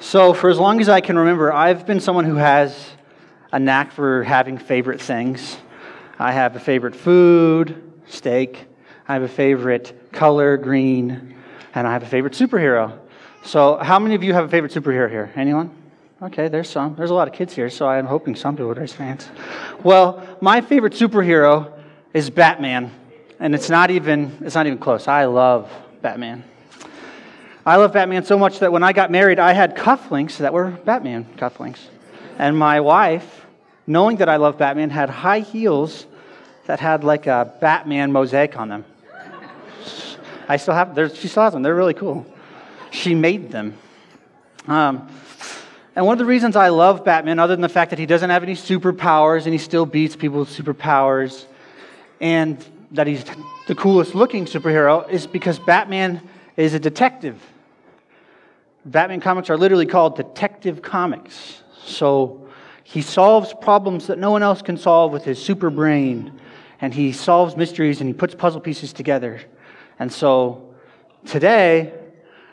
So, for as long as I can remember, I've been someone who has a knack for having favorite things. I have a favorite food, steak. I have a favorite color, green. And I have a favorite superhero. So, how many of you have a favorite superhero here? Anyone? Okay, there's some. There's a lot of kids here, so I'm hoping some people would raise hands. Well, my favorite superhero is Batman, and it's not even it's not even close. I love Batman. I love Batman so much that when I got married, I had cufflinks that were Batman cufflinks. And my wife, knowing that I love Batman, had high heels that had like a Batman mosaic on them. I still have, she still has them. They're really cool. She made them. Um, and one of the reasons I love Batman, other than the fact that he doesn't have any superpowers and he still beats people with superpowers, and that he's the coolest looking superhero, is because Batman is a detective. Batman comics are literally called detective comics. So he solves problems that no one else can solve with his super brain, and he solves mysteries and he puts puzzle pieces together. And so today,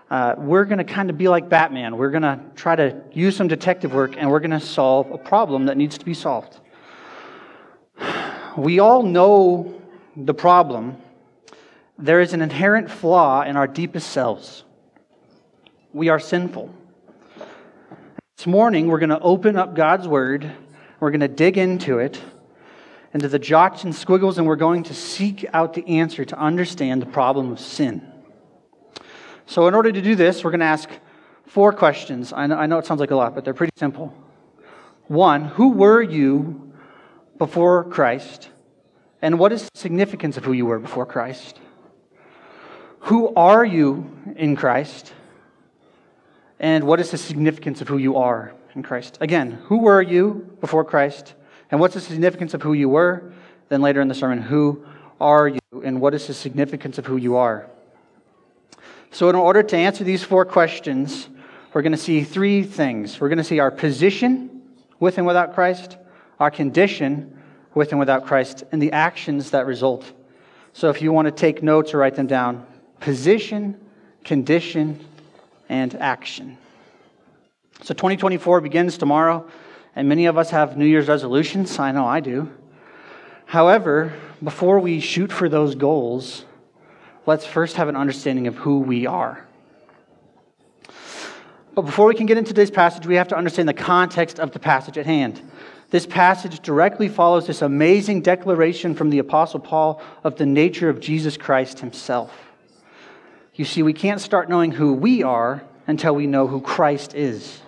uh, we're going to kind of be like Batman. We're going to try to use some detective work and we're going to solve a problem that needs to be solved. We all know the problem. There is an inherent flaw in our deepest selves. We are sinful. This morning, we're going to open up God's Word. We're going to dig into it, into the jots and squiggles, and we're going to seek out the answer to understand the problem of sin. So, in order to do this, we're going to ask four questions. I know, I know it sounds like a lot, but they're pretty simple. One, who were you before Christ? And what is the significance of who you were before Christ? Who are you in Christ? And what is the significance of who you are in Christ? Again, who were you before Christ? And what's the significance of who you were? Then later in the sermon, who are you? And what is the significance of who you are? So, in order to answer these four questions, we're going to see three things. We're going to see our position with and without Christ, our condition with and without Christ, and the actions that result. So, if you want to take notes or write them down, position, condition, and action. So, 2024 begins tomorrow, and many of us have New Year's resolutions. I know I do. However, before we shoot for those goals, let's first have an understanding of who we are. But before we can get into this passage, we have to understand the context of the passage at hand. This passage directly follows this amazing declaration from the Apostle Paul of the nature of Jesus Christ himself. You see, we can't start knowing who we are until we know who Christ is.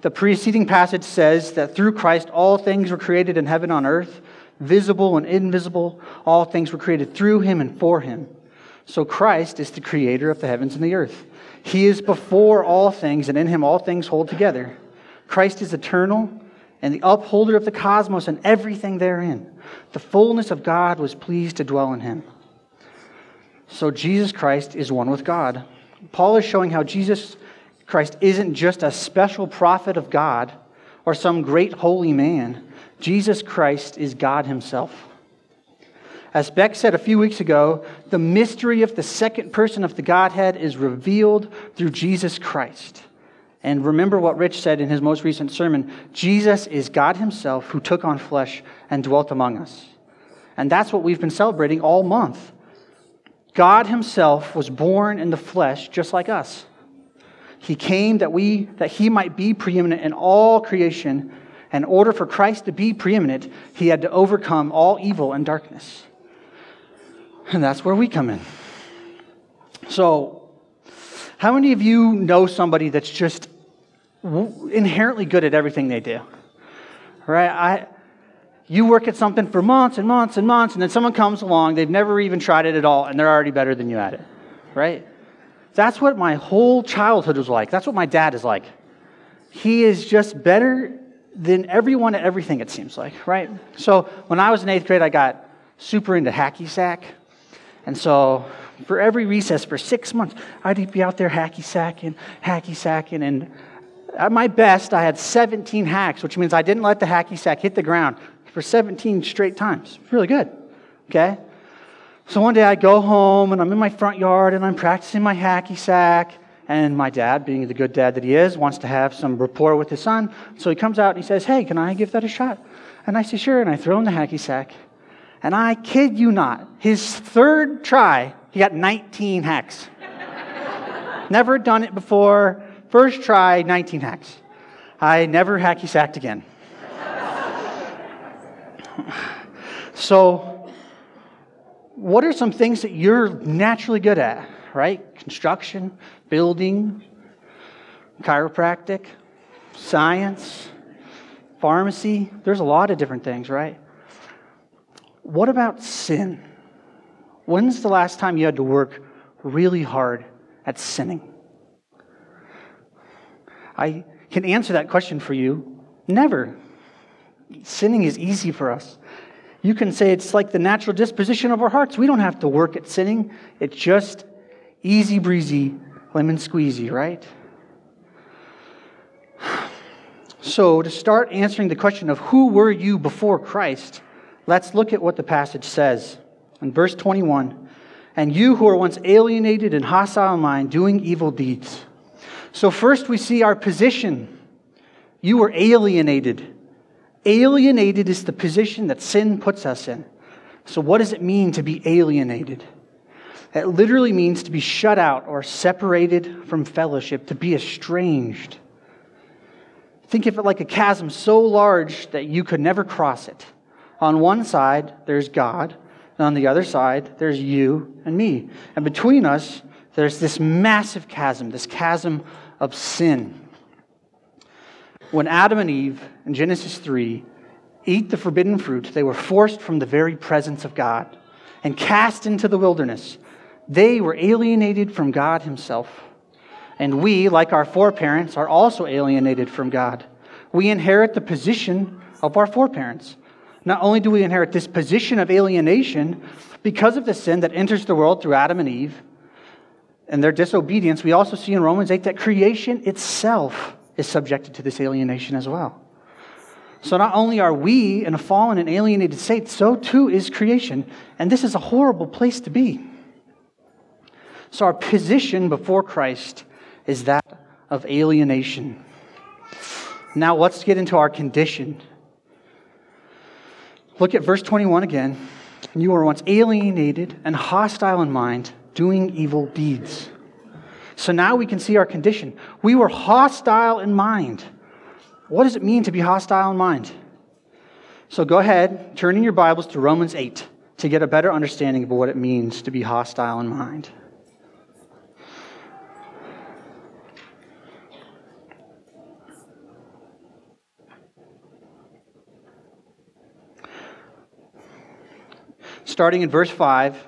The preceding passage says that through Christ all things were created in heaven on earth, visible and invisible. All things were created through him and for him. So Christ is the creator of the heavens and the earth. He is before all things, and in him all things hold together. Christ is eternal and the upholder of the cosmos and everything therein. The fullness of God was pleased to dwell in him. So Jesus Christ is one with God. Paul is showing how Jesus Christ isn't just a special prophet of God or some great holy man. Jesus Christ is God himself. As Beck said a few weeks ago, the mystery of the second person of the Godhead is revealed through Jesus Christ. And remember what Rich said in his most recent sermon Jesus is God Himself who took on flesh and dwelt among us. And that's what we've been celebrating all month. God Himself was born in the flesh just like us. He came that, we, that He might be preeminent in all creation. In order for Christ to be preeminent, He had to overcome all evil and darkness. And that's where we come in. So, how many of you know somebody that's just inherently good at everything they do? Right? I, you work at something for months and months and months, and then someone comes along, they've never even tried it at all, and they're already better than you at it. Right? That's what my whole childhood was like. That's what my dad is like. He is just better than everyone at everything, it seems like, right? So when I was in eighth grade, I got super into hacky sack. And so for every recess for six months, I'd be out there hacky sacking, hacky sacking. And at my best, I had 17 hacks, which means I didn't let the hacky sack hit the ground for 17 straight times. Really good. Okay? So one day I go home and I'm in my front yard and I'm practicing my hacky sack. And my dad, being the good dad that he is, wants to have some rapport with his son. So he comes out and he says, Hey, can I give that a shot? And I say, Sure. And I throw him the hacky sack. And I kid you not, his third try, he got 19 hacks. never done it before. First try, 19 hacks. I never hacky sacked again. So, what are some things that you're naturally good at, right? Construction, building, chiropractic, science, pharmacy. There's a lot of different things, right? What about sin? When's the last time you had to work really hard at sinning? I can answer that question for you. Never. Sinning is easy for us. You can say it's like the natural disposition of our hearts. We don't have to work at sinning. It's just easy breezy, lemon squeezy, right? So, to start answering the question of who were you before Christ, let's look at what the passage says. In verse 21, and you who were once alienated and hostile in mind, doing evil deeds. So, first we see our position. You were alienated. Alienated is the position that sin puts us in. So, what does it mean to be alienated? It literally means to be shut out or separated from fellowship, to be estranged. Think of it like a chasm so large that you could never cross it. On one side, there's God, and on the other side, there's you and me. And between us, there's this massive chasm, this chasm of sin. When Adam and Eve in Genesis 3 eat the forbidden fruit, they were forced from the very presence of God and cast into the wilderness. They were alienated from God Himself. And we, like our foreparents, are also alienated from God. We inherit the position of our foreparents. Not only do we inherit this position of alienation because of the sin that enters the world through Adam and Eve and their disobedience, we also see in Romans 8 that creation itself is subjected to this alienation as well. So not only are we in a fallen and alienated state, so too is creation. And this is a horrible place to be. So our position before Christ is that of alienation. Now let's get into our condition. Look at verse 21 again. You were once alienated and hostile in mind, doing evil deeds. So now we can see our condition. We were hostile in mind. What does it mean to be hostile in mind? So go ahead, turn in your Bibles to Romans 8 to get a better understanding of what it means to be hostile in mind. starting in verse 5.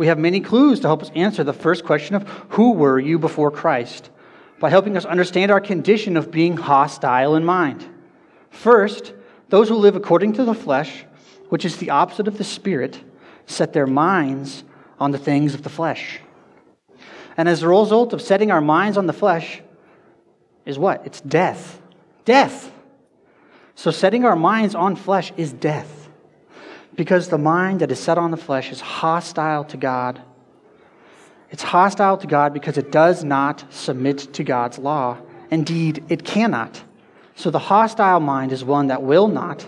we have many clues to help us answer the first question of who were you before Christ by helping us understand our condition of being hostile in mind. First, those who live according to the flesh, which is the opposite of the spirit, set their minds on the things of the flesh. And as a result of setting our minds on the flesh is what? It's death. Death. So setting our minds on flesh is death because the mind that is set on the flesh is hostile to God. It's hostile to God because it does not submit to God's law. Indeed, it cannot. So the hostile mind is one that will not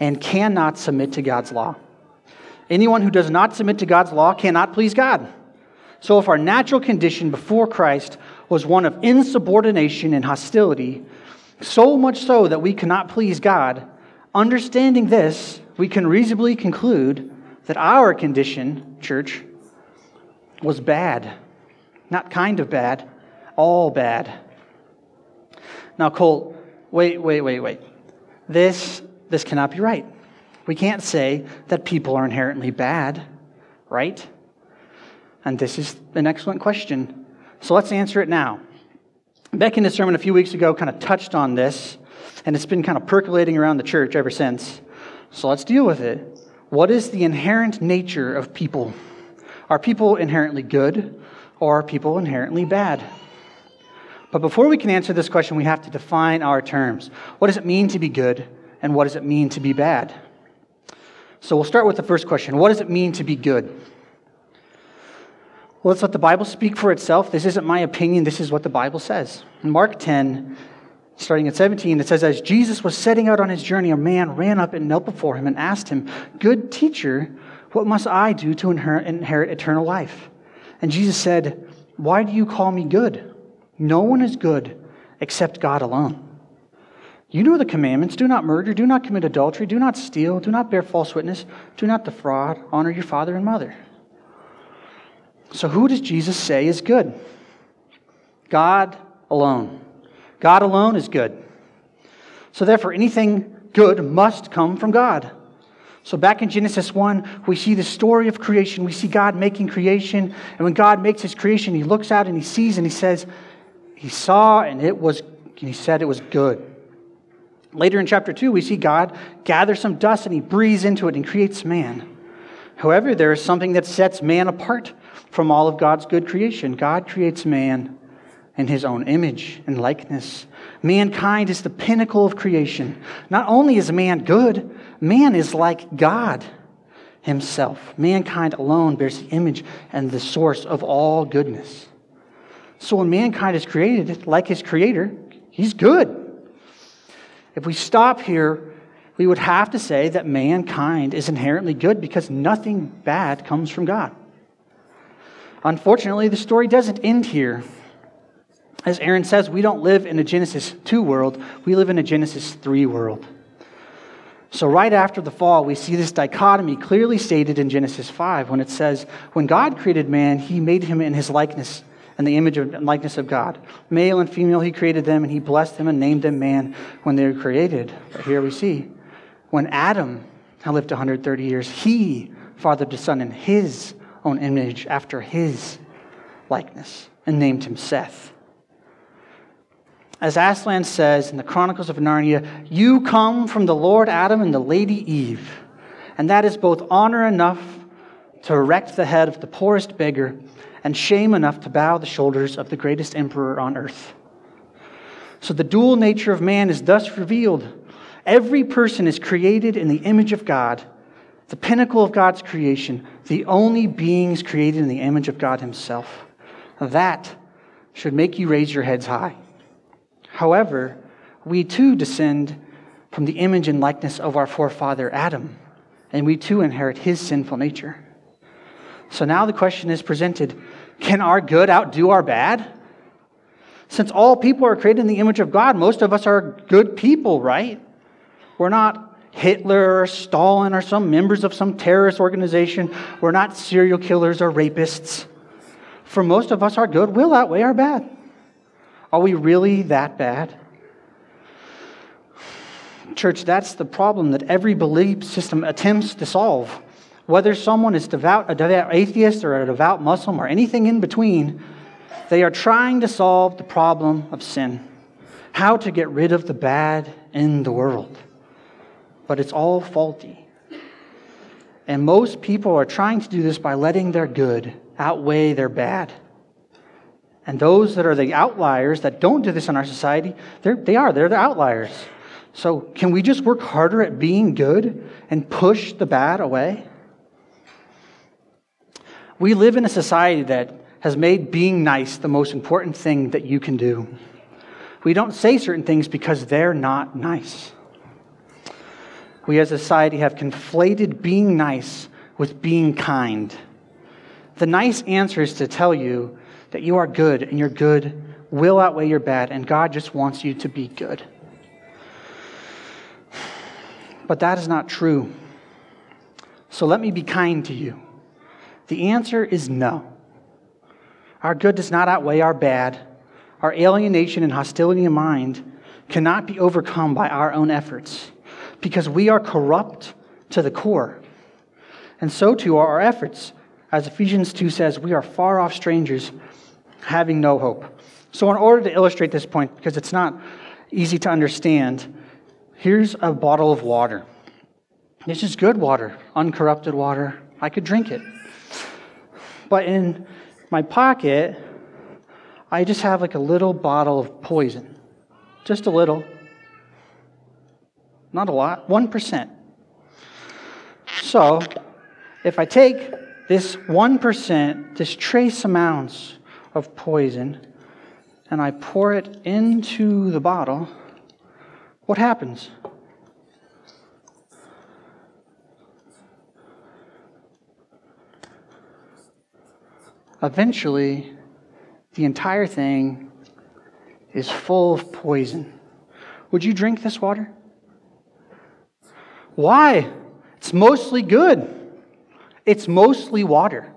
and cannot submit to God's law. Anyone who does not submit to God's law cannot please God. So if our natural condition before Christ was one of insubordination and hostility, so much so that we cannot please God, understanding this, we can reasonably conclude that our condition, church, was bad. Not kind of bad, all bad. Now, Colt, wait, wait, wait, wait. This, this cannot be right. We can't say that people are inherently bad, right? And this is an excellent question. So let's answer it now. Beck in his sermon a few weeks ago kind of touched on this, and it's been kind of percolating around the church ever since. So let's deal with it. What is the inherent nature of people? Are people inherently good or are people inherently bad? But before we can answer this question, we have to define our terms. What does it mean to be good and what does it mean to be bad? So we'll start with the first question What does it mean to be good? Well, let's let the Bible speak for itself. This isn't my opinion, this is what the Bible says. Mark 10, starting at 17, it says, As Jesus was setting out on his journey, a man ran up and knelt before him and asked him, Good teacher, what must I do to inherit, inherit eternal life? And Jesus said, Why do you call me good? No one is good except God alone. You know the commandments do not murder, do not commit adultery, do not steal, do not bear false witness, do not defraud, honor your father and mother. So, who does Jesus say is good? God alone. God alone is good. So, therefore, anything good must come from God. So, back in Genesis 1, we see the story of creation. We see God making creation. And when God makes his creation, he looks out and he sees and he says, He saw and it was, and he said it was good. Later in chapter 2, we see God gather some dust and he breathes into it and creates man. However, there is something that sets man apart from all of God's good creation. God creates man in his own image and likeness. Mankind is the pinnacle of creation. Not only is man good, man is like God himself. Mankind alone bears the image and the source of all goodness. So when mankind is created like his creator, he's good. If we stop here, we would have to say that mankind is inherently good because nothing bad comes from God. Unfortunately, the story doesn't end here. As Aaron says, we don't live in a Genesis 2 world, we live in a Genesis 3 world. So, right after the fall, we see this dichotomy clearly stated in Genesis 5 when it says, When God created man, he made him in his likeness and the image and likeness of God. Male and female, he created them, and he blessed them and named them man when they were created. But here we see, when Adam had lived 130 years, he fathered a son in his own image after his likeness and named him Seth. As Aslan says in the Chronicles of Narnia, you come from the Lord Adam and the Lady Eve. And that is both honor enough to erect the head of the poorest beggar and shame enough to bow the shoulders of the greatest emperor on earth. So the dual nature of man is thus revealed. Every person is created in the image of God, the pinnacle of God's creation, the only beings created in the image of God Himself. That should make you raise your heads high. However, we too descend from the image and likeness of our forefather Adam, and we too inherit his sinful nature. So now the question is presented can our good outdo our bad? Since all people are created in the image of God, most of us are good people, right? We're not Hitler or Stalin or some members of some terrorist organization. We're not serial killers or rapists. For most of us, our good will outweigh our bad. Are we really that bad? Church, that's the problem that every belief system attempts to solve. Whether someone is devout, a devout atheist or a devout Muslim or anything in between, they are trying to solve the problem of sin. How to get rid of the bad in the world. But it's all faulty. And most people are trying to do this by letting their good outweigh their bad. And those that are the outliers that don't do this in our society, they are, they're the outliers. So, can we just work harder at being good and push the bad away? We live in a society that has made being nice the most important thing that you can do. We don't say certain things because they're not nice. We as a society have conflated being nice with being kind. The nice answer is to tell you that you are good and your good will outweigh your bad, and God just wants you to be good. But that is not true. So let me be kind to you. The answer is no. Our good does not outweigh our bad. Our alienation and hostility of mind cannot be overcome by our own efforts because we are corrupt to the core. And so too are our efforts. As Ephesians 2 says, we are far off strangers having no hope. So, in order to illustrate this point, because it's not easy to understand, here's a bottle of water. This is good water, uncorrupted water. I could drink it. But in my pocket, I just have like a little bottle of poison. Just a little. Not a lot, 1%. So, if I take this 1%, this trace amounts of poison, and I pour it into the bottle, what happens? Eventually, the entire thing is full of poison. Would you drink this water? Why? It's mostly good. It's mostly water.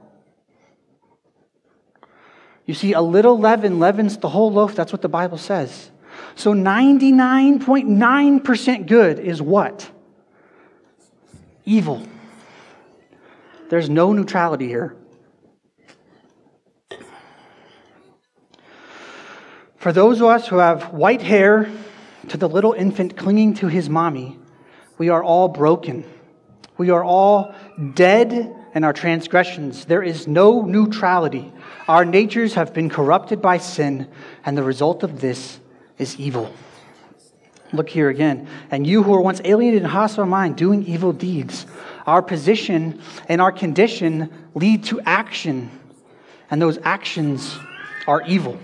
You see, a little leaven leavens the whole loaf. That's what the Bible says. So 99.9% good is what? Evil. There's no neutrality here. For those of us who have white hair, to the little infant clinging to his mommy, we are all broken. We are all dead in our transgressions. There is no neutrality. Our natures have been corrupted by sin, and the result of this is evil. Look here again. And you who were once alienated and hostile mind, doing evil deeds. Our position and our condition lead to action, and those actions are evil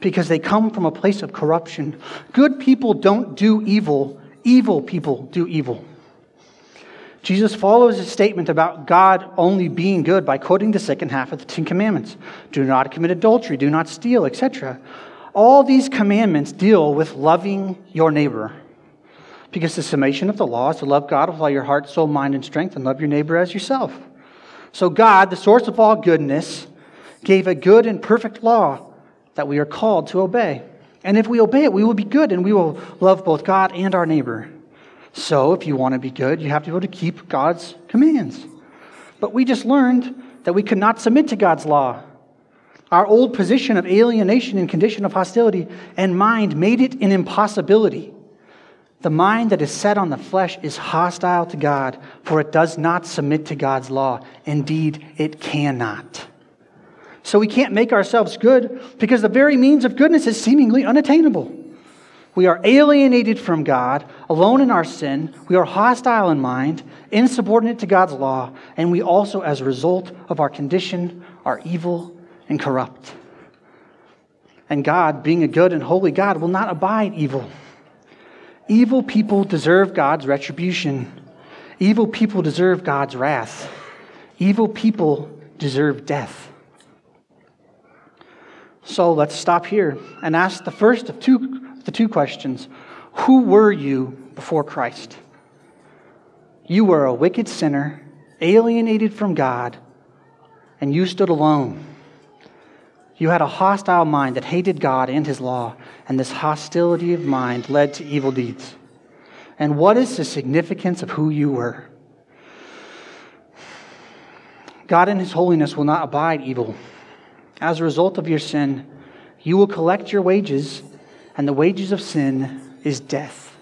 because they come from a place of corruption. Good people don't do evil, evil people do evil. Jesus follows his statement about God only being good by quoting the second half of the Ten Commandments do not commit adultery, do not steal, etc. All these commandments deal with loving your neighbor. Because the summation of the law is to love God with all your heart, soul, mind, and strength, and love your neighbor as yourself. So, God, the source of all goodness, gave a good and perfect law that we are called to obey. And if we obey it, we will be good and we will love both God and our neighbor. So, if you want to be good, you have to be able to keep God's commands. But we just learned that we could not submit to God's law. Our old position of alienation and condition of hostility and mind made it an impossibility. The mind that is set on the flesh is hostile to God, for it does not submit to God's law. Indeed, it cannot. So we can't make ourselves good because the very means of goodness is seemingly unattainable. We are alienated from God, alone in our sin. We are hostile in mind, insubordinate to God's law, and we also, as a result of our condition, are evil and corrupt. And God, being a good and holy God, will not abide evil. Evil people deserve God's retribution. Evil people deserve God's wrath. Evil people deserve death. So let's stop here and ask the first of two, the two questions Who were you before Christ? You were a wicked sinner, alienated from God, and you stood alone. You had a hostile mind that hated God and his law, and this hostility of mind led to evil deeds. And what is the significance of who you were? God in his holiness will not abide evil. As a result of your sin, you will collect your wages, and the wages of sin is death.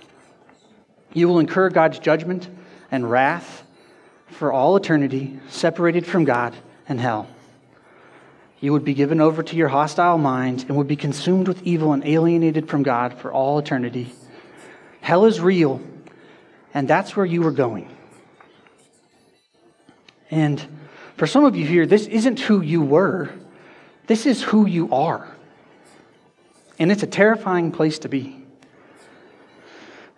You will incur God's judgment and wrath for all eternity, separated from God and hell. You would be given over to your hostile mind and would be consumed with evil and alienated from God for all eternity. Hell is real, and that's where you were going. And for some of you here, this isn't who you were. This is who you are. And it's a terrifying place to be.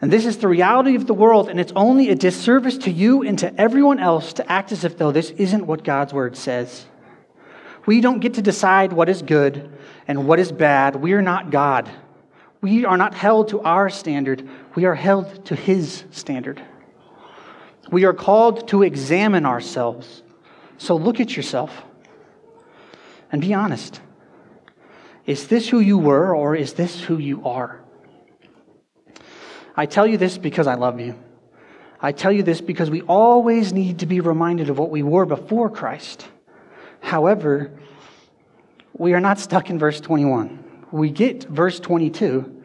And this is the reality of the world, and it's only a disservice to you and to everyone else to act as if though this isn't what God's word says. We don't get to decide what is good and what is bad. We are not God. We are not held to our standard, we are held to His standard. We are called to examine ourselves. So look at yourself. And be honest. Is this who you were or is this who you are? I tell you this because I love you. I tell you this because we always need to be reminded of what we were before Christ. However, we are not stuck in verse 21. we get verse 22.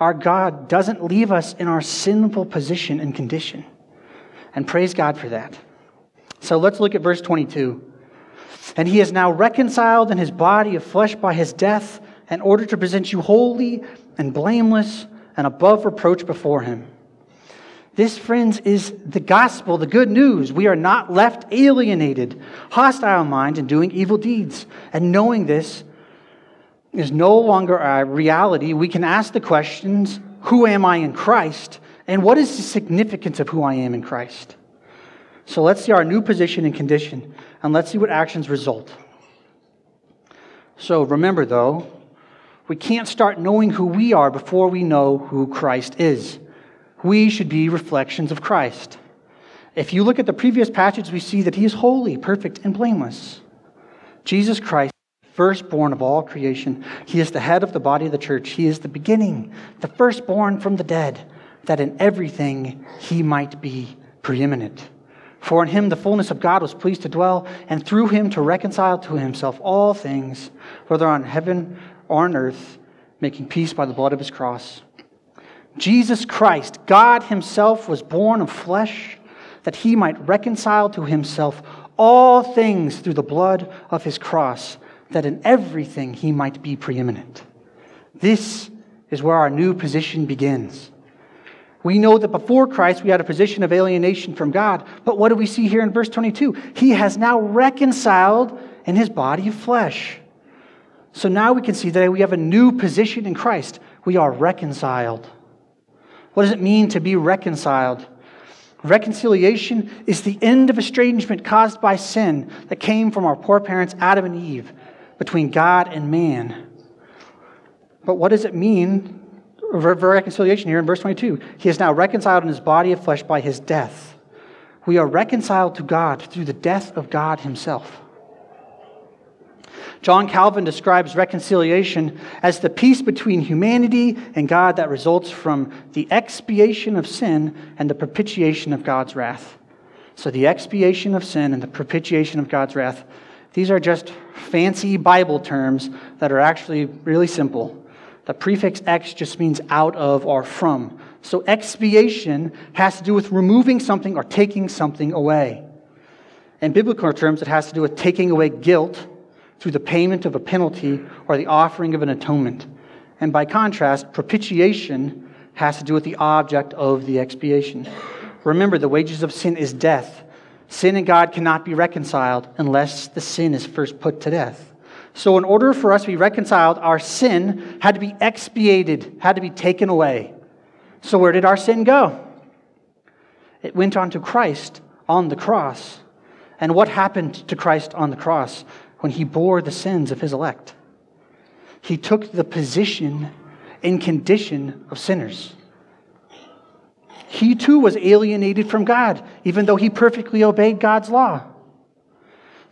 Our God doesn't leave us in our sinful position and condition. And praise God for that. So let's look at verse 22. And he is now reconciled in his body of flesh by his death in order to present you holy and blameless and above reproach before him. This, friends, is the gospel, the good news. We are not left alienated, hostile mind, and doing evil deeds. And knowing this is no longer a reality, we can ask the questions Who am I in Christ? And what is the significance of who I am in Christ? So let's see our new position and condition, and let's see what actions result. So remember, though, we can't start knowing who we are before we know who Christ is. We should be reflections of Christ. If you look at the previous passage, we see that he is holy, perfect, and blameless. Jesus Christ, firstborn of all creation, he is the head of the body of the church. He is the beginning, the firstborn from the dead, that in everything he might be preeminent. For in him the fullness of God was pleased to dwell, and through him to reconcile to himself all things, whether on heaven or on earth, making peace by the blood of his cross. Jesus Christ, God himself, was born of flesh that he might reconcile to himself all things through the blood of his cross, that in everything he might be preeminent. This is where our new position begins. We know that before Christ we had a position of alienation from God, but what do we see here in verse 22? He has now reconciled in his body of flesh. So now we can see that we have a new position in Christ. We are reconciled. What does it mean to be reconciled? Reconciliation is the end of estrangement caused by sin that came from our poor parents, Adam and Eve, between God and man. But what does it mean reconciliation here in verse 22? He is now reconciled in his body of flesh by his death. We are reconciled to God through the death of God himself. John Calvin describes reconciliation as the peace between humanity and God that results from the expiation of sin and the propitiation of God's wrath. So, the expiation of sin and the propitiation of God's wrath, these are just fancy Bible terms that are actually really simple. The prefix ex just means out of or from. So, expiation has to do with removing something or taking something away. In biblical terms, it has to do with taking away guilt through the payment of a penalty or the offering of an atonement. And by contrast, propitiation has to do with the object of the expiation. Remember, the wages of sin is death. Sin and God cannot be reconciled unless the sin is first put to death. So, in order for us to be reconciled, our sin had to be expiated, had to be taken away. So, where did our sin go? It went on to Christ on the cross. And what happened to Christ on the cross? when he bore the sins of his elect. He took the position and condition of sinners. He too was alienated from God, even though he perfectly obeyed God's law.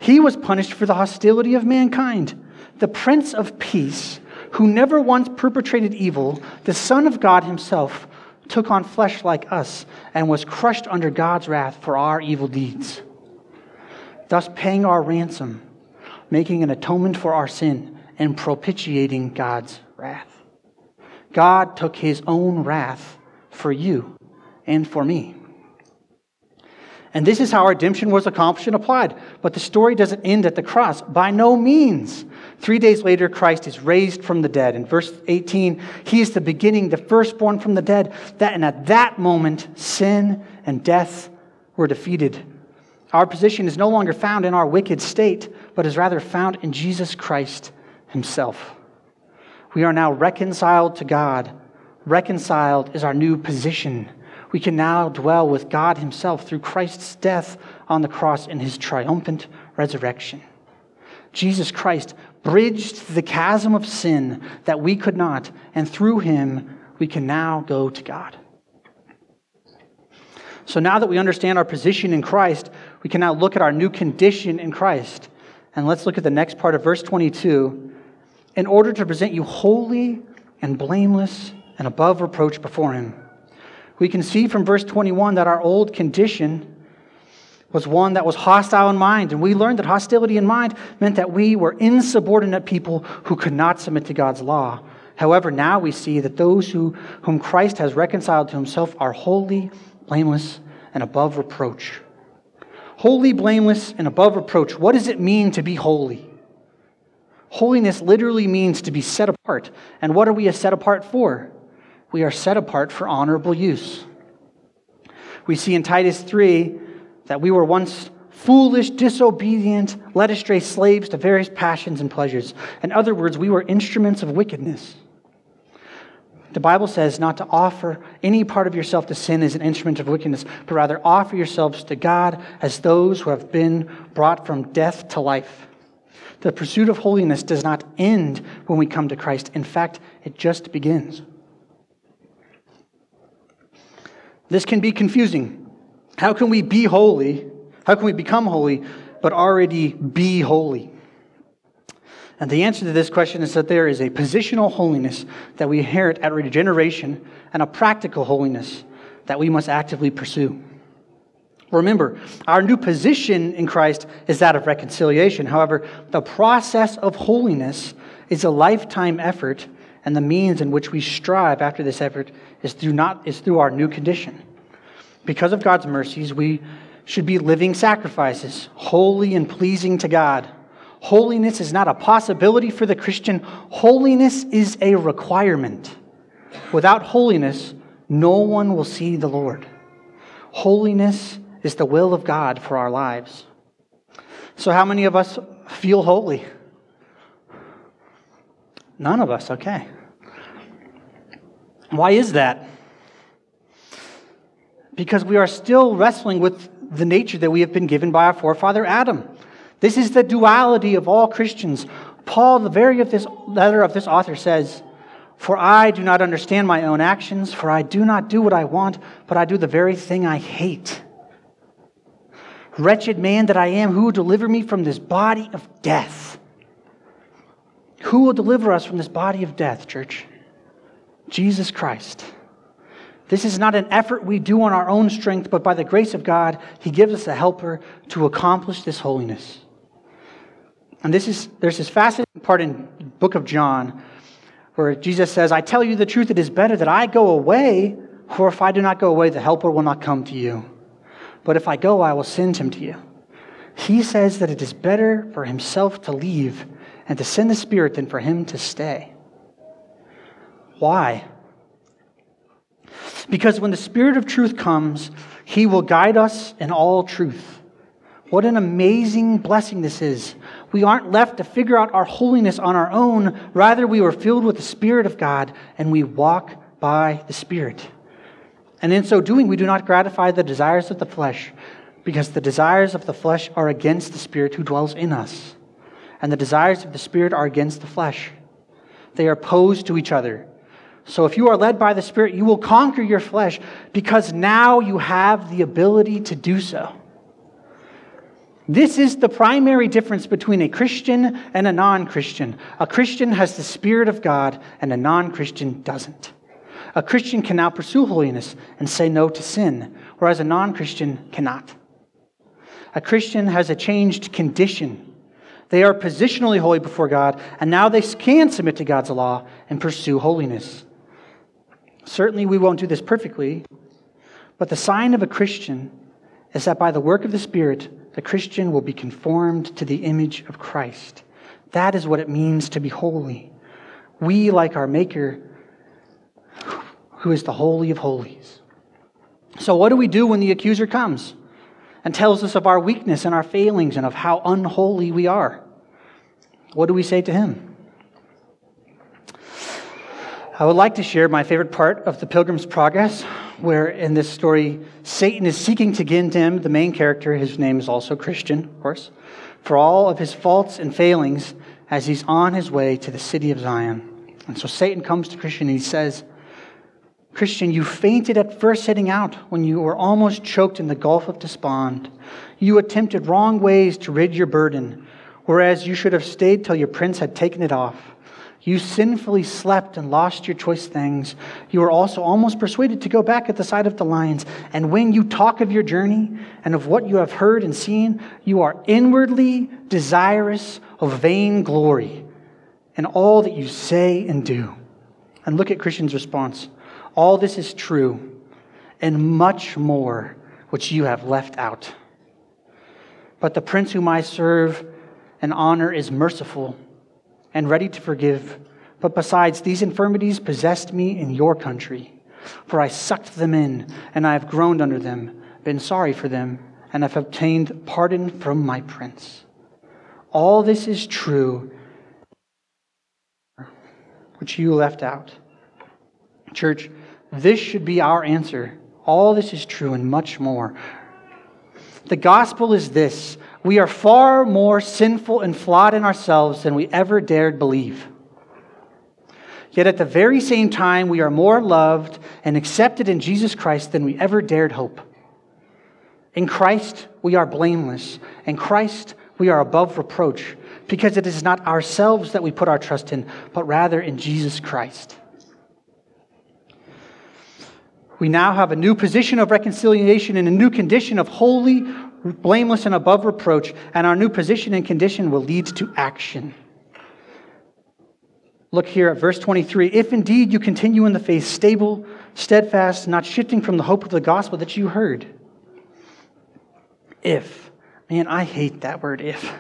He was punished for the hostility of mankind. The Prince of Peace, who never once perpetrated evil, the Son of God himself, took on flesh like us and was crushed under God's wrath for our evil deeds, thus paying our ransom making an atonement for our sin and propitiating God's wrath. God took his own wrath for you and for me. And this is how redemption was accomplished and applied. But the story doesn't end at the cross. By no means. Three days later, Christ is raised from the dead. In verse 18, he is the beginning, the firstborn from the dead. That, and at that moment, sin and death were defeated. Our position is no longer found in our wicked state, but is rather found in Jesus Christ himself. We are now reconciled to God. Reconciled is our new position. We can now dwell with God himself through Christ's death on the cross and his triumphant resurrection. Jesus Christ bridged the chasm of sin that we could not, and through him we can now go to God. So now that we understand our position in Christ, we can now look at our new condition in Christ. And let's look at the next part of verse 22. In order to present you holy and blameless and above reproach before Him. We can see from verse 21 that our old condition was one that was hostile in mind. And we learned that hostility in mind meant that we were insubordinate people who could not submit to God's law. However, now we see that those who, whom Christ has reconciled to himself are holy, blameless, and above reproach. Holy, blameless, and above reproach. What does it mean to be holy? Holiness literally means to be set apart. And what are we set apart for? We are set apart for honorable use. We see in Titus 3 that we were once foolish, disobedient, led astray slaves to various passions and pleasures. In other words, we were instruments of wickedness. The Bible says not to offer any part of yourself to sin as an instrument of wickedness, but rather offer yourselves to God as those who have been brought from death to life. The pursuit of holiness does not end when we come to Christ. In fact, it just begins. This can be confusing how can we be holy? How can we become holy, but already be holy? And the answer to this question is that there is a positional holiness that we inherit at regeneration and a practical holiness that we must actively pursue. Remember, our new position in Christ is that of reconciliation. However, the process of holiness is a lifetime effort, and the means in which we strive after this effort is through, not, is through our new condition. Because of God's mercies, we should be living sacrifices, holy and pleasing to God. Holiness is not a possibility for the Christian, holiness is a requirement. Without holiness, no one will see the Lord. Holiness is the will of God for our lives. So, how many of us feel holy? None of us, okay. Why is that? because we are still wrestling with the nature that we have been given by our forefather Adam. This is the duality of all Christians. Paul, the very of this letter of this author says, For I do not understand my own actions, for I do not do what I want, but I do the very thing I hate. Wretched man that I am, who deliver me from this body of death? Who will deliver us from this body of death, church? Jesus Christ. This is not an effort we do on our own strength, but by the grace of God, He gives us a helper to accomplish this holiness. And this is, there's this fascinating part in book of John where Jesus says, I tell you the truth, it is better that I go away, for if I do not go away, the helper will not come to you. But if I go, I will send him to you. He says that it is better for himself to leave and to send the Spirit than for him to stay. Why? Because when the Spirit of truth comes, he will guide us in all truth. What an amazing blessing this is. We aren't left to figure out our holiness on our own. Rather, we are filled with the Spirit of God and we walk by the Spirit. And in so doing, we do not gratify the desires of the flesh, because the desires of the flesh are against the Spirit who dwells in us. And the desires of the Spirit are against the flesh. They are opposed to each other so if you are led by the Spirit, you will conquer your flesh because now you have the ability to do so. This is the primary difference between a Christian and a non Christian. A Christian has the Spirit of God, and a non Christian doesn't. A Christian can now pursue holiness and say no to sin, whereas a non Christian cannot. A Christian has a changed condition. They are positionally holy before God, and now they can submit to God's law and pursue holiness. Certainly, we won't do this perfectly, but the sign of a Christian is that by the work of the Spirit, the Christian will be conformed to the image of Christ. That is what it means to be holy. We, like our Maker, who is the Holy of Holies. So, what do we do when the accuser comes and tells us of our weakness and our failings and of how unholy we are? What do we say to him? I would like to share my favorite part of the Pilgrim's Progress, where in this story, Satan is seeking to get him, the main character, his name is also Christian, of course, for all of his faults and failings as he's on his way to the city of Zion. And so Satan comes to Christian and he says, Christian, you fainted at first setting out when you were almost choked in the gulf of despond. You attempted wrong ways to rid your burden, whereas you should have stayed till your prince had taken it off. You sinfully slept and lost your choice things. You were also almost persuaded to go back at the sight of the lions. And when you talk of your journey and of what you have heard and seen, you are inwardly desirous of vain glory in all that you say and do. And look at Christian's response. All this is true, and much more which you have left out. But the prince whom I serve and honor is merciful and ready to forgive. But besides, these infirmities possessed me in your country. For I sucked them in, and I have groaned under them, been sorry for them, and have obtained pardon from my prince. All this is true, which you left out. Church, this should be our answer. All this is true and much more. The gospel is this we are far more sinful and flawed in ourselves than we ever dared believe. Yet at the very same time, we are more loved and accepted in Jesus Christ than we ever dared hope. In Christ, we are blameless. In Christ, we are above reproach because it is not ourselves that we put our trust in, but rather in Jesus Christ. We now have a new position of reconciliation and a new condition of holy, blameless, and above reproach, and our new position and condition will lead to action. Look here at verse 23. If indeed you continue in the faith, stable, steadfast, not shifting from the hope of the gospel that you heard. If. Man, I hate that word if.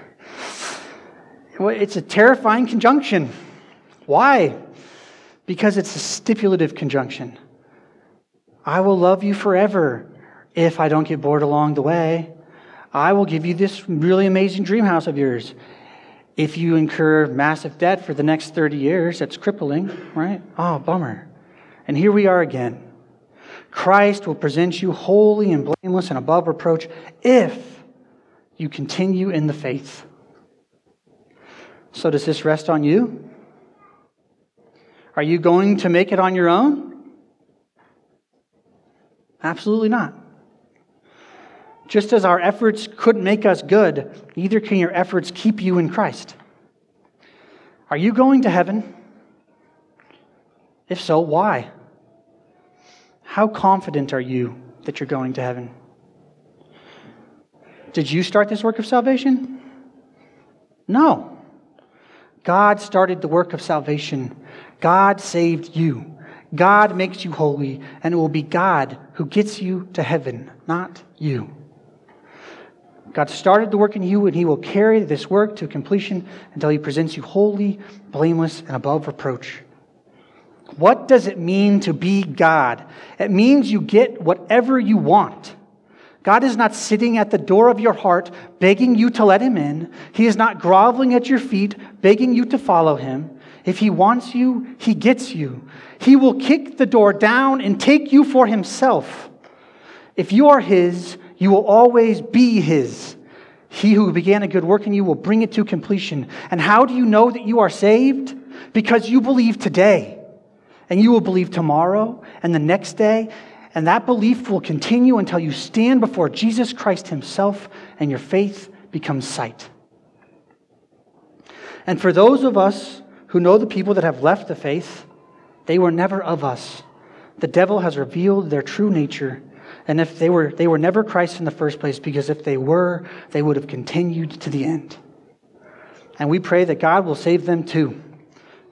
It's a terrifying conjunction. Why? Because it's a stipulative conjunction. I will love you forever if I don't get bored along the way. I will give you this really amazing dream house of yours. If you incur massive debt for the next 30 years, that's crippling, right? Oh, bummer. And here we are again. Christ will present you holy and blameless and above reproach if you continue in the faith. So, does this rest on you? Are you going to make it on your own? Absolutely not. Just as our efforts couldn't make us good, neither can your efforts keep you in Christ. Are you going to heaven? If so, why? How confident are you that you're going to heaven? Did you start this work of salvation? No. God started the work of salvation. God saved you. God makes you holy, and it will be God who gets you to heaven, not you. God started the work in you, and He will carry this work to completion until He presents you holy, blameless, and above reproach. What does it mean to be God? It means you get whatever you want. God is not sitting at the door of your heart begging you to let Him in. He is not groveling at your feet begging you to follow Him. If He wants you, He gets you. He will kick the door down and take you for Himself. If you are His, you will always be His. He who began a good work in you will bring it to completion. And how do you know that you are saved? Because you believe today, and you will believe tomorrow, and the next day, and that belief will continue until you stand before Jesus Christ Himself and your faith becomes sight. And for those of us who know the people that have left the faith, they were never of us. The devil has revealed their true nature and if they were, they were never Christ in the first place, because if they were, they would have continued to the end. And we pray that God will save them too,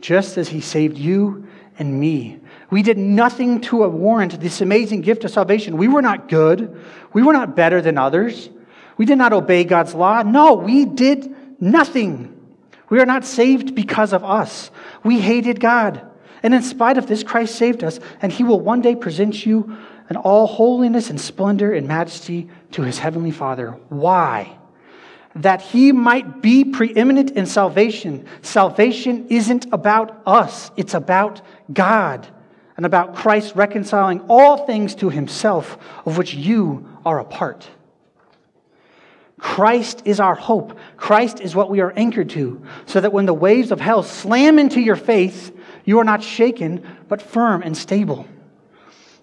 just as He saved you and me. We did nothing to warrant this amazing gift of salvation. We were not good. We were not better than others. We did not obey God's law. No, we did nothing. We are not saved because of us. We hated God. And in spite of this, Christ saved us, and He will one day present you and all holiness and splendor and majesty to his heavenly Father. Why? That he might be preeminent in salvation. Salvation isn't about us, it's about God and about Christ reconciling all things to himself, of which you are a part. Christ is our hope. Christ is what we are anchored to, so that when the waves of hell slam into your faith, you are not shaken, but firm and stable.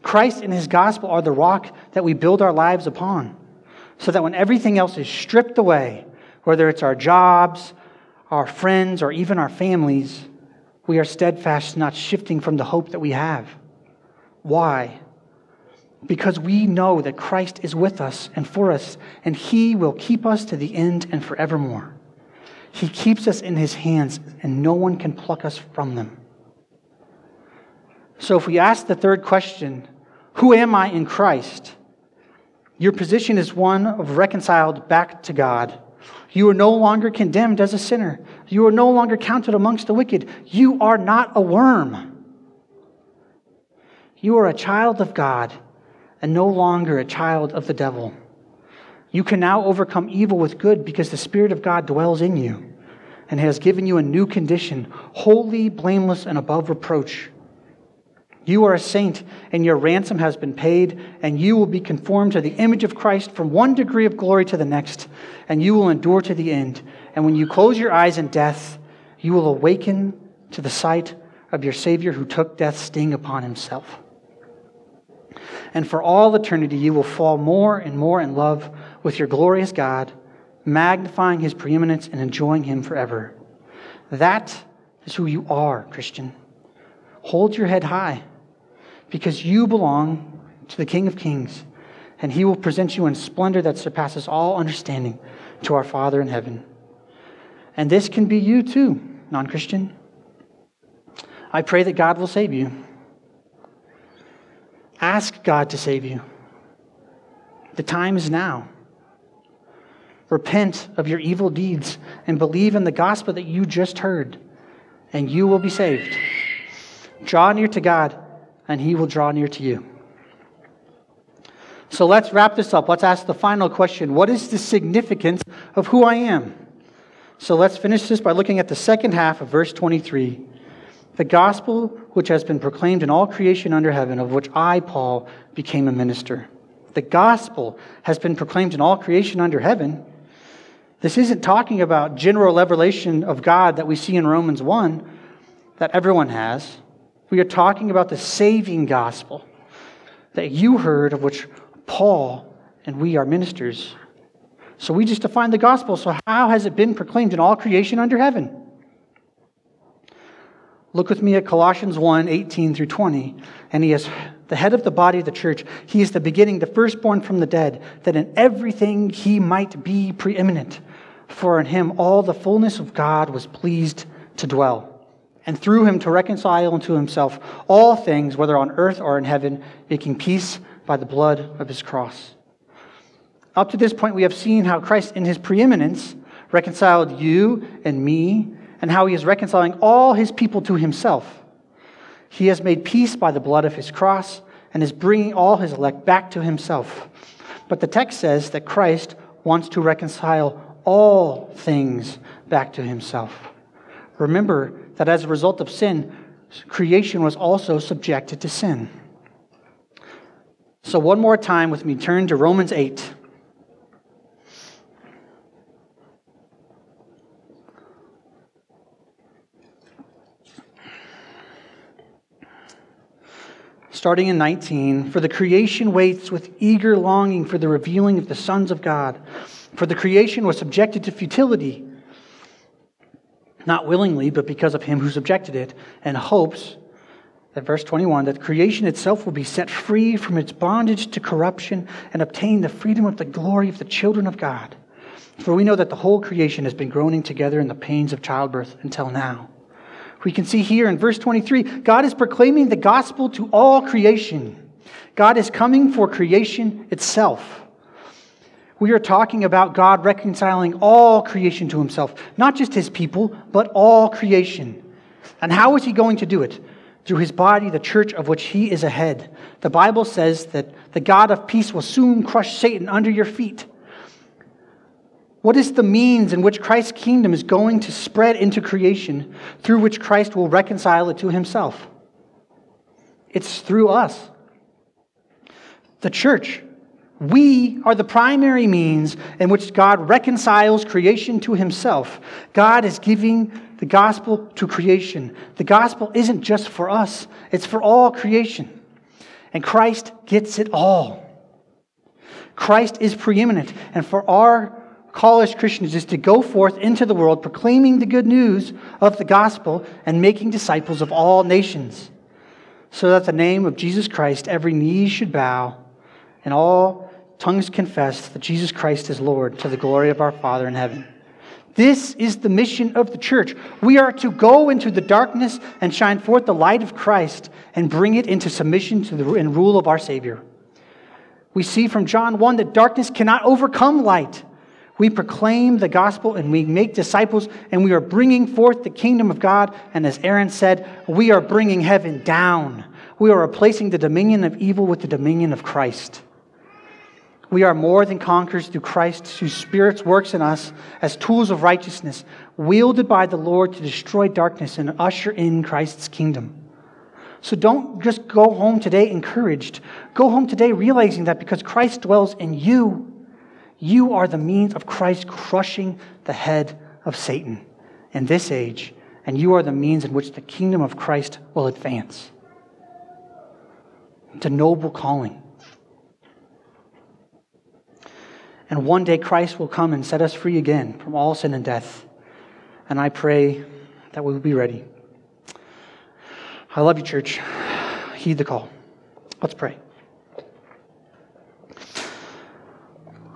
Christ and his gospel are the rock that we build our lives upon, so that when everything else is stripped away, whether it's our jobs, our friends, or even our families, We are steadfast, not shifting from the hope that we have. Why? Because we know that Christ is with us and for us, and he will keep us to the end and forevermore. He keeps us in his hands, and no one can pluck us from them. So, if we ask the third question, Who am I in Christ? Your position is one of reconciled back to God. You are no longer condemned as a sinner. You are no longer counted amongst the wicked. You are not a worm. You are a child of God and no longer a child of the devil. You can now overcome evil with good because the Spirit of God dwells in you and has given you a new condition, holy, blameless, and above reproach. You are a saint, and your ransom has been paid, and you will be conformed to the image of Christ from one degree of glory to the next, and you will endure to the end. And when you close your eyes in death, you will awaken to the sight of your Savior who took death's sting upon himself. And for all eternity, you will fall more and more in love with your glorious God, magnifying his preeminence and enjoying him forever. That is who you are, Christian. Hold your head high because you belong to the King of Kings, and he will present you in splendor that surpasses all understanding to our Father in heaven. And this can be you too, non Christian. I pray that God will save you. Ask God to save you. The time is now. Repent of your evil deeds and believe in the gospel that you just heard, and you will be saved. Draw near to God, and He will draw near to you. So let's wrap this up. Let's ask the final question What is the significance of who I am? So let's finish this by looking at the second half of verse 23. The gospel which has been proclaimed in all creation under heaven, of which I, Paul, became a minister. The gospel has been proclaimed in all creation under heaven. This isn't talking about general revelation of God that we see in Romans 1 that everyone has. We are talking about the saving gospel that you heard, of which Paul and we are ministers. So we just define the gospel. So, how has it been proclaimed in all creation under heaven? Look with me at Colossians 1 18 through 20. And he is the head of the body of the church. He is the beginning, the firstborn from the dead, that in everything he might be preeminent. For in him all the fullness of God was pleased to dwell, and through him to reconcile unto himself all things, whether on earth or in heaven, making peace by the blood of his cross. Up to this point, we have seen how Christ, in his preeminence, reconciled you and me and how he is reconciling all his people to himself. He has made peace by the blood of his cross and is bringing all his elect back to himself. But the text says that Christ wants to reconcile all things back to himself. Remember that as a result of sin, creation was also subjected to sin. So, one more time with me, turn to Romans 8. starting in 19. For the creation waits with eager longing for the revealing of the sons of God. For the creation was subjected to futility, not willingly, but because of him who subjected it, and hopes, that verse 21, that creation itself will be set free from its bondage to corruption and obtain the freedom of the glory of the children of God. For we know that the whole creation has been groaning together in the pains of childbirth until now. We can see here in verse 23 God is proclaiming the gospel to all creation. God is coming for creation itself. We are talking about God reconciling all creation to himself, not just his people, but all creation. And how is he going to do it? Through his body, the church of which he is a head. The Bible says that the God of peace will soon crush Satan under your feet. What is the means in which Christ's kingdom is going to spread into creation through which Christ will reconcile it to himself? It's through us. The church. We are the primary means in which God reconciles creation to himself. God is giving the gospel to creation. The gospel isn't just for us, it's for all creation. And Christ gets it all. Christ is preeminent. And for our call as Christians is to go forth into the world proclaiming the good news of the gospel and making disciples of all nations, so that the name of Jesus Christ every knee should bow and all tongues confess that Jesus Christ is Lord to the glory of our Father in heaven. This is the mission of the church. We are to go into the darkness and shine forth the light of Christ and bring it into submission to the and rule of our Savior. We see from John 1 that darkness cannot overcome light. We proclaim the gospel and we make disciples and we are bringing forth the kingdom of God. And as Aaron said, we are bringing heaven down. We are replacing the dominion of evil with the dominion of Christ. We are more than conquerors through Christ, whose Spirit works in us as tools of righteousness, wielded by the Lord to destroy darkness and usher in Christ's kingdom. So don't just go home today encouraged. Go home today realizing that because Christ dwells in you, you are the means of Christ crushing the head of Satan in this age, and you are the means in which the kingdom of Christ will advance. It's a noble calling. And one day Christ will come and set us free again from all sin and death. And I pray that we will be ready. I love you, church. Heed the call. Let's pray.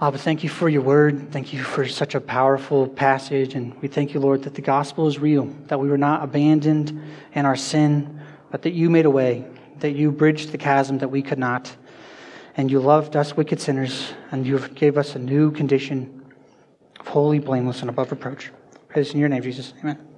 Abba, thank you for your word. Thank you for such a powerful passage. And we thank you, Lord, that the gospel is real, that we were not abandoned in our sin, but that you made a way, that you bridged the chasm that we could not and you loved us wicked sinners, and you gave us a new condition of holy, blameless, and above reproach. Praise in your name, Jesus. Amen.